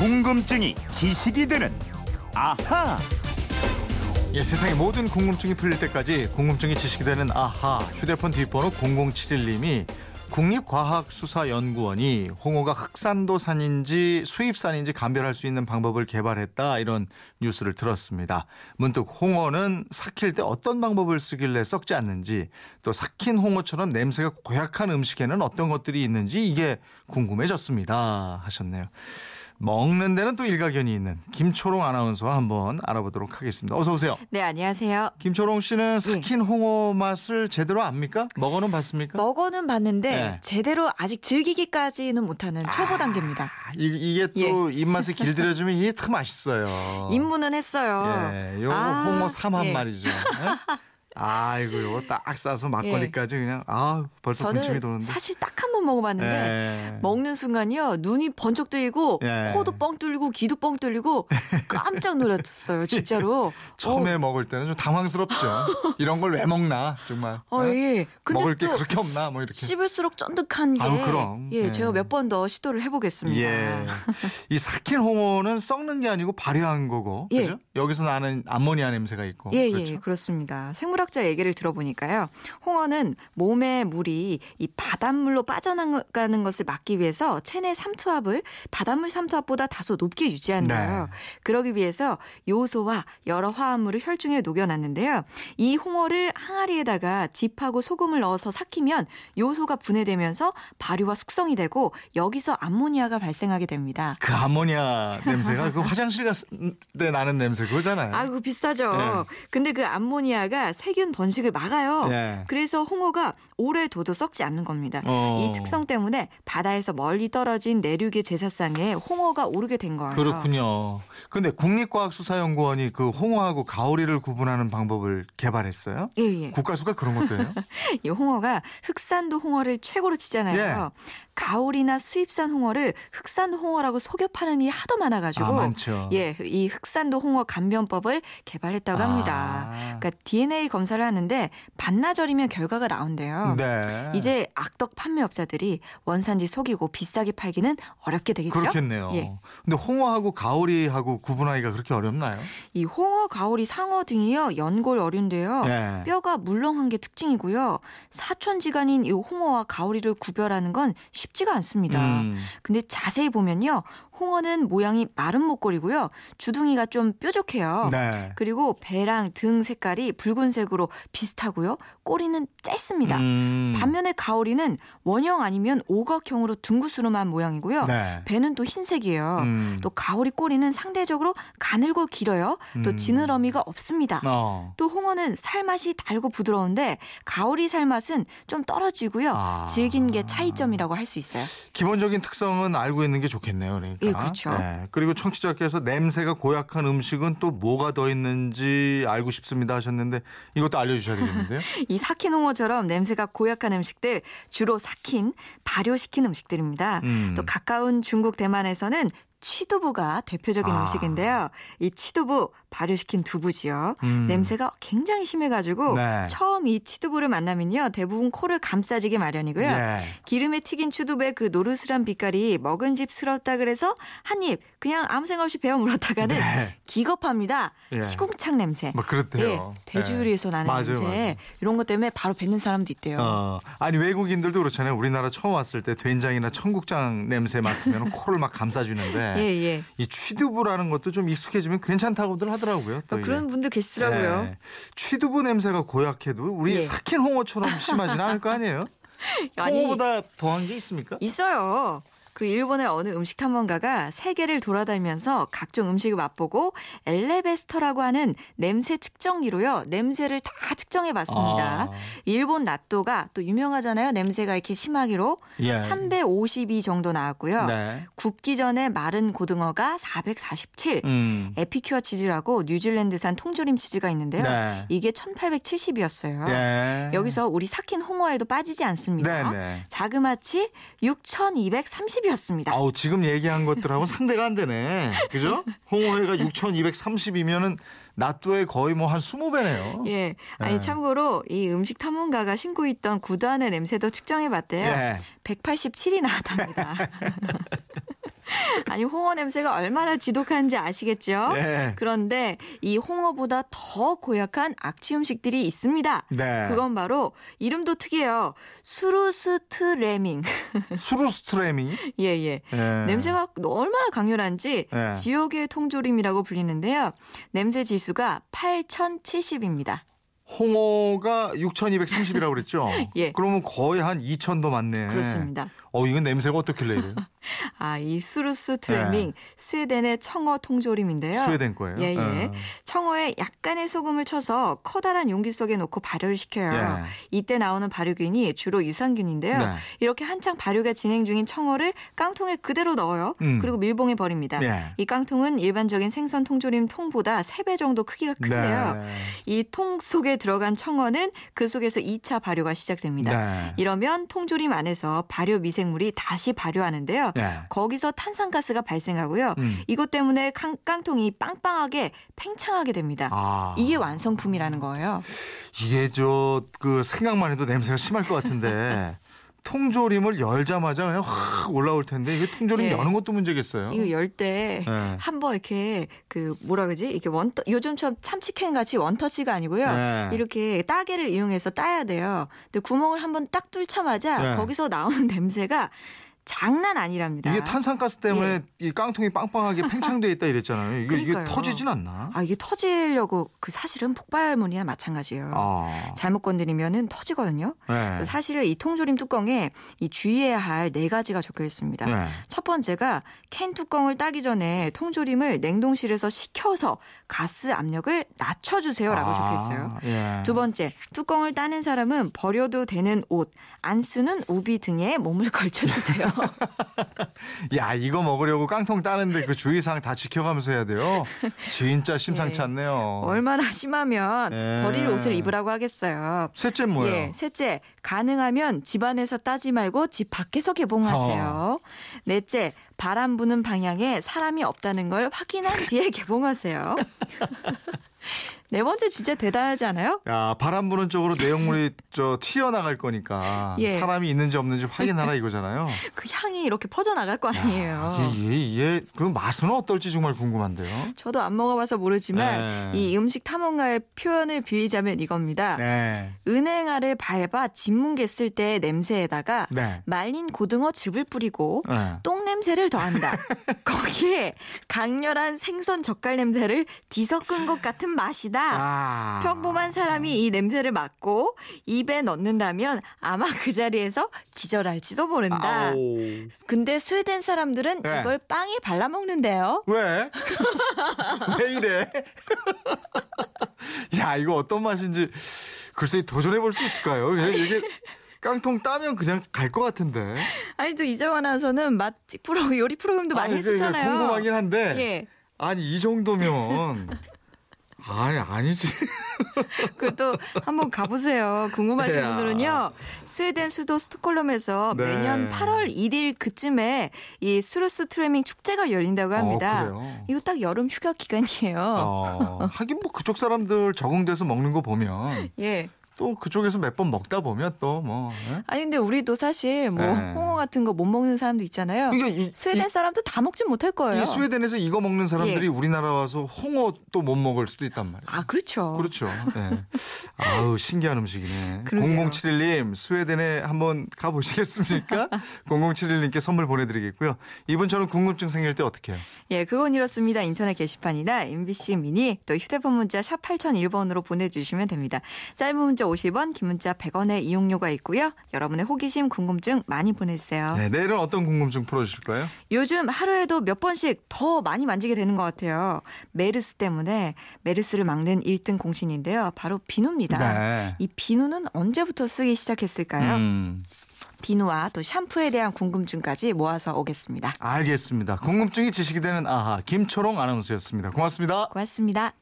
궁금증이 지식이 되는 아하. 예, 세상의 모든 궁금증이 풀릴 때까지 궁금증이 지식이 되는 아하 휴대폰 뒷번호 0071님이 국립과학수사연구원이 홍어가 흑산도산인지 수입산인지 감별할 수 있는 방법을 개발했다 이런 뉴스를 들었습니다. 문득 홍어는 삭힐 때 어떤 방법을 쓰길래 썩지 않는지 또 삭힌 홍어처럼 냄새가 고약한 음식에는 어떤 것들이 있는지 이게 궁금해졌습니다 하셨네요. 먹는 데는 또 일가견이 있는 김초롱 아나운서와 한번 알아보도록 하겠습니다. 어서 오세요. 네, 안녕하세요. 김초롱 씨는 삭힌 홍어 맛을 제대로 압니까? 먹어는 봤습니까? 먹어는 봤는데 네. 제대로 아직 즐기기까지는 못하는 초보 단계입니다. 아, 이, 게또 입맛에 길들여주면 이게 더 맛있어요. 입문은 했어요. 예, 요거 아, 홍어 삼한 예. 말이죠. 예? 아이고 요거 딱 싸서 막걸리까지 그냥 아 벌써 군침이 도는데. 사실 딱 한 번 먹어봤는데 예. 먹는 순간요 눈이 번쩍 뜨이고 예. 코도 뻥 뚫리고 귀도 뻥 뚫리고 깜짝 놀랐어요 진짜로. 처음에 먹을 때는 좀 당황스럽죠. 이런 걸 왜 먹나 정말. 어, 어, 예? 예. 먹을 게또 그렇게 없나 뭐 이렇게. 씹을수록 쫀득한 게 아유, 그럼. 예, 예. 제가 몇 번 더 시도를 해보겠습니다. 예. 이 삭힌 홍어는 썩는 게 아니고 발효한 거고. 예. 그죠? 여기서 나는 암모니아 냄새가 있고. 예, 그렇죠? 예, 그렇습니다. 생물학 자 얘기를 들어보니까요. 홍어는 몸의 물이 이 바닷물로 빠져나가는 것을 막기 위해서 체내 삼투압을 바닷물 삼투압보다 다소 높게 유지한대요. 네. 그러기 위해서 요소와 여러 화합물을 혈중에 녹여놨는데요. 이 홍어를 항아리에다가 짚하고 소금을 넣어서 삭히면 요소가 분해되면서 발효와 숙성이 되고 여기서 암모니아가 발생하게 됩니다. 그 암모니아 냄새가 그 화장실 갔을 때 나는 냄새 그거잖아요. 아이고 비싸죠. 예. 근데 그 암모니아가 세균 번식을 막아요. 예. 그래서 홍어가 오래 둬도 썩지 않는 겁니다. 어. 이 특성 때문에 바다에서 멀리 떨어진 내륙의 제사상에 홍어가 오르게 된 거예요. 그렇군요. 근데 국립과학수사연구원이 그 홍어하고 가오리를 구분하는 방법을 개발했어요? 예, 예. 국가수가 그런 것도 해요? 이 홍어가 흑산도 홍어를 최고로 치잖아요. 예. 가오리나 수입산 홍어를 흑산도 홍어라고 속여 파는 일이 하도 많아가지고 아, 많죠. 예, 이 흑산도 홍어 감변법을 개발했다고 합니다. 아. 그러니까 DNA 검 사를 하는데 반나절이면 결과가 나온대요. 네. 이제 악덕 판매업자들이 원산지 속이고 비싸게 팔기는 어렵게 되겠죠? 그렇겠네요. 예. 근데 홍어하고 가오리하고 구분하기가 그렇게 어렵나요? 이 홍어, 가오리, 상어 등이요 연골 어류인데요. 예. 뼈가 물렁한 게 특징이고요. 사촌지간인 이 홍어와 가오리를 구별하는 건 쉽지가 않습니다. 음. 근데 자세히 보면요. 홍어는 모양이 마른 목걸이고요. 주둥이가 좀 뾰족해요. 네. 그리고 배랑 등 색깔이 붉은색으로 비슷하고요. 꼬리는 짧습니다. 음. 반면에 가오리는 원형 아니면 오각형으로 둥그스름한 모양이고요. 네. 배는 또 흰색이에요. 음. 또 가오리 꼬리는 상대적으로 가늘고 길어요. 또 음. 지느러미가 없습니다. 어. 또 홍어는 살맛이 달고 부드러운데 가오리 살맛은 좀 떨어지고요. 아. 질긴 게 차이점이라고 할 수 있어요. 기본적인 특성은 알고 있는 게 좋겠네요. 그러니까. 예, 그렇죠. 네. 그리고 청취자께서 냄새가 고약한 음식은 또 뭐가 더 있는지 알고 싶습니다 하셨는데 이것도 알려주셔야 되겠는데요. 이 삭힌 홍어처럼 냄새가 고약한 음식들 주로 삭힌 발효시킨 음식들입니다. 음. 또 가까운 중국 대만에서는 취두부가 대표적인 아. 음식인데요. 이 취두부 발효시킨 두부지요. 음. 냄새가 굉장히 심해가지고 네. 처음 이 취두부를 만나면요 대부분 코를 감싸지게 마련이고요. 예. 기름에 튀긴 취두부의 그 노르스란 빛깔이 먹은 집스럽다 그래서 한 입 그냥 아무 생각 없이 베어 물었다가는 네. 기겁합니다. 예. 시궁창 냄새. 뭐 그렇대요. 예, 돼지요리에서 예. 나는 맞아요, 냄새 맞아요. 이런 것 때문에 바로 뱉는 사람도 있대요. 어, 아니 외국인들도 그렇잖아요. 우리나라 처음 왔을 때 된장이나 청국장 냄새 맡으면 코를 막 감싸주는데 예, 예. 이 취두부라는 것도 좀 익숙해지면 괜찮다고들 하더라고요. 또 어, 이게. 그런 분들 계시더라고요. 예. 취두부 냄새가 고약해도 우리 예. 삭힌 홍어처럼 심하지는 않을 거 아니에요? 아니, 홍어보다 더한 게 있습니까? 있어요. 그 일본의 어느 음식 탐험가가 세계를 돌아다니면서 각종 음식을 맛보고 엘레베스터라고 하는 냄새 측정기로요. 냄새를 다 측정해 봤습니다. 아. 일본 나또가 또 유명하잖아요. 냄새가 이렇게 심하기로 예. 352 정도 나왔고요. 네. 굽기 전에 마른 고등어가 447. 음. 에피큐어 치즈라고 뉴질랜드산 통조림 치즈가 있는데요. 네. 이게 1870이었어요. 예. 여기서 우리 삭힌 홍어에도 빠지지 않습니다. 네네. 자그마치 6,230이 었습니다. 아우 지금 얘기한 것들하고 상대가 안 되네. 그죠? 홍어회가 6,230이면은 나또의 거의 뭐 한 20배네요. 예. 아니 네. 참고로 이 음식 탐험가가 신고 있던 구두 안의 냄새도 측정해 봤대요. 예. 187이 나왔답니다. 아니 홍어 냄새가 얼마나 지독한지 아시겠죠? 예. 그런데 이 홍어보다 더 고약한 악취 음식들이 있습니다. 네. 그건 바로 이름도 특이해요. 수루스트레밍. 수루스트레미. 예, 예. 예. 냄새가 얼마나 강렬한지 예. 지옥의 통조림이라고 불리는데요. 냄새 지수가 8070입니다. 홍어가 6,230이라고 그랬죠? 예. 그러면 거의 한 2,000도 맞네. 그렇습니다. 어, 이건 냄새가 어떻길래 이래요? 아, 이 수루스 트레밍 스웨덴의 청어 통조림인데요. 네. 스웨덴 거예요? 예, 예. 어. 청어에 약간의 소금을 쳐서 커다란 용기 속에 놓고 발효를 시켜요. 예. 이때 나오는 발효균이 주로 유산균인데요. 네. 이렇게 한창 발효가 진행 중인 청어를 깡통에 그대로 넣어요. 음. 그리고 밀봉해 버립니다. 예. 이 깡통은 일반적인 생선 통조림 통보다 3배 정도 크기가 큰데요. 네. 이통 속에 들어간 청어는 그 속에서 2차 발효가 시작됩니다. 네. 이러면 통조림 안에서 발효 미 생물이 다시 발효하는데요. 예. 거기서 탄산가스가 발생하고요. 음. 이것 때문에 깡, 깡통이 빵빵하게 팽창하게 됩니다. 아. 이게 완성품이라는 거예요. 이게 저 그 생각만 해도 냄새가 심할 것 같은데 통조림을 열자마자 그냥 확 올라올 텐데 이게 통조림 예. 여는 것도 문제겠어요. 이거 열때 예. 한번 이렇게 그 뭐라 그러지? 이렇게 원 요즘처럼 참치캔 같이 원터치가 아니고요. 네. 이렇게 따개를 이용해서 따야 돼요. 근데 구멍을 한번 딱 뚫자마자 네. 거기서 나오는 냄새가 장난 아니랍니다. 이게 탄산가스 때문에 이 깡통이 빵빵하게 팽창돼 있다 이랬잖아요. 이게, 이게 예. 터지진 않나? 아 이게 터지려고 그 사실은 폭발물이나 마찬가지예요. 아. 잘못 건드리면은 터지거든요. 네. 사실은 이 통조림 뚜껑에 이 주의해야 할 네 가지가 적혀 있습니다. 네. 첫 번째가 캔 뚜껑을 따기 전에 통조림을 냉동실에서 식혀서 가스 압력을 낮춰주세요라고 적혀 있어요. 아, 예. 두 번째, 뚜껑을 따는 사람은 버려도 되는 옷, 안 쓰는 우비 등에 몸을 걸쳐주세요. 야 이거 먹으려고 깡통 따는데 그 주의사항 다 지켜가면서 해야 돼요. 진짜 심상치 예. 않네요. 얼마나 심하면 예. 버릴 옷을 입으라고 하겠어요. 셋째 뭐예요? 예, 셋째, 가능하면 집 안에서 따지 말고 집 밖에서 개봉하세요. 넷째, 바람 부는 방향에 사람이 없다는 걸 확인한 뒤에 개봉하세요. 네 번째 진짜 대단하지 않아요? 야 바람 부는 쪽으로 내용물이 저 튀어나갈 거니까 예. 사람이 있는지 없는지 확인하라 이거잖아요. 그 향이 이렇게 퍼져 나갈 거 아니에요. 이게, 이게 그 맛은 어떨지 정말 궁금한데요. 저도 안 먹어봐서 모르지만 네. 이 음식 탐험가의 표현을 빌리자면 이겁니다. 네. 은행알을 밟아 진뭉개 쓸 때의 냄새에다가 네. 말린 고등어 즙을 뿌리고 네. 똥 냄새를 더한다. 거기에 강렬한 생선 젓갈 냄새를 뒤섞은 것 같은 맛이다. 아. 평범한 사람이 이 냄새를 맡고 입에 넣는다면 아마 그 자리에서 기절할지도 모른다. 아오. 근데 스웨덴 사람들은 네. 이걸 빵에 발라 먹는데요. 왜? 왜 이래? 야, 이거 어떤 맛인지 글쎄 도전해 볼 수 있을까요? 이게- 이게 깡통 따면 그냥 갈 것 같은데. 아니 또 이정환 아나운서는 맛 프로 요리 프로그램도 많이 아니, 했었잖아요. 궁금하긴 한데. 예. 아니, 이 정도면 아니, 아니지. 그또 한번 가보세요. 궁금하신 야. 분들은요. 스웨덴 수도 스톡홀름에서 네. 매년 8월 1일 그쯤에 이 수루스 트레밍 축제가 열린다고 합니다. 어? 이거 딱 여름 휴가 기간이에요. 어, 하긴 뭐 그쪽 사람들 적응돼서 먹는 거 보면 예. 또 그쪽에서 몇 번 먹다 보면 또 뭐. 예? 아니 근데 우리도 사실 뭐 네. 홍어 같은 거 못 먹는 사람도 있잖아요. 그러니까 이, 스웨덴 이- 사람도 다 먹진 못할 거예요. 이 스웨덴에서 이거 먹는 사람들이 예. 우리나라 와서 홍어 또 못 먹을 수도 있단 말이에요. 아 그렇죠. 그렇죠. 네. 아우 신기한 음식이네. 그러게요. 0071님 스웨덴에 한번 가보시겠습니까? 0071님께 선물 보내드리겠고요. 저는 궁금증 생길 때 어떻게 해요? 예, 그건 이렇습니다. 인터넷 게시판이나 MBC 미니 또 휴대폰 문자 샵 8001번으로 보내주시면 됩니다. 짧은 문자 50원, 긴 문자 100원의 이용료가 있고요. 여러분의 호기심, 궁금증 많이 보내주세요. 네, 내일은 어떤 궁금증 풀어주실 거예요? 요즘 하루에도 몇 번씩 더 많이 만지게 되는 것 같아요. 메르스 때문에 메르스를 막는 1등 공신인데요. 바로 비누입니다. 네. 이 비누는 언제부터 쓰기 시작했을까요? 음, 비누와 또 샴푸에 대한 궁금증까지 모아서 오겠습니다. 알겠습니다. 궁금증이 지식이 되는 아하 김초롱 아나운서였습니다. 고맙습니다. 고맙습니다.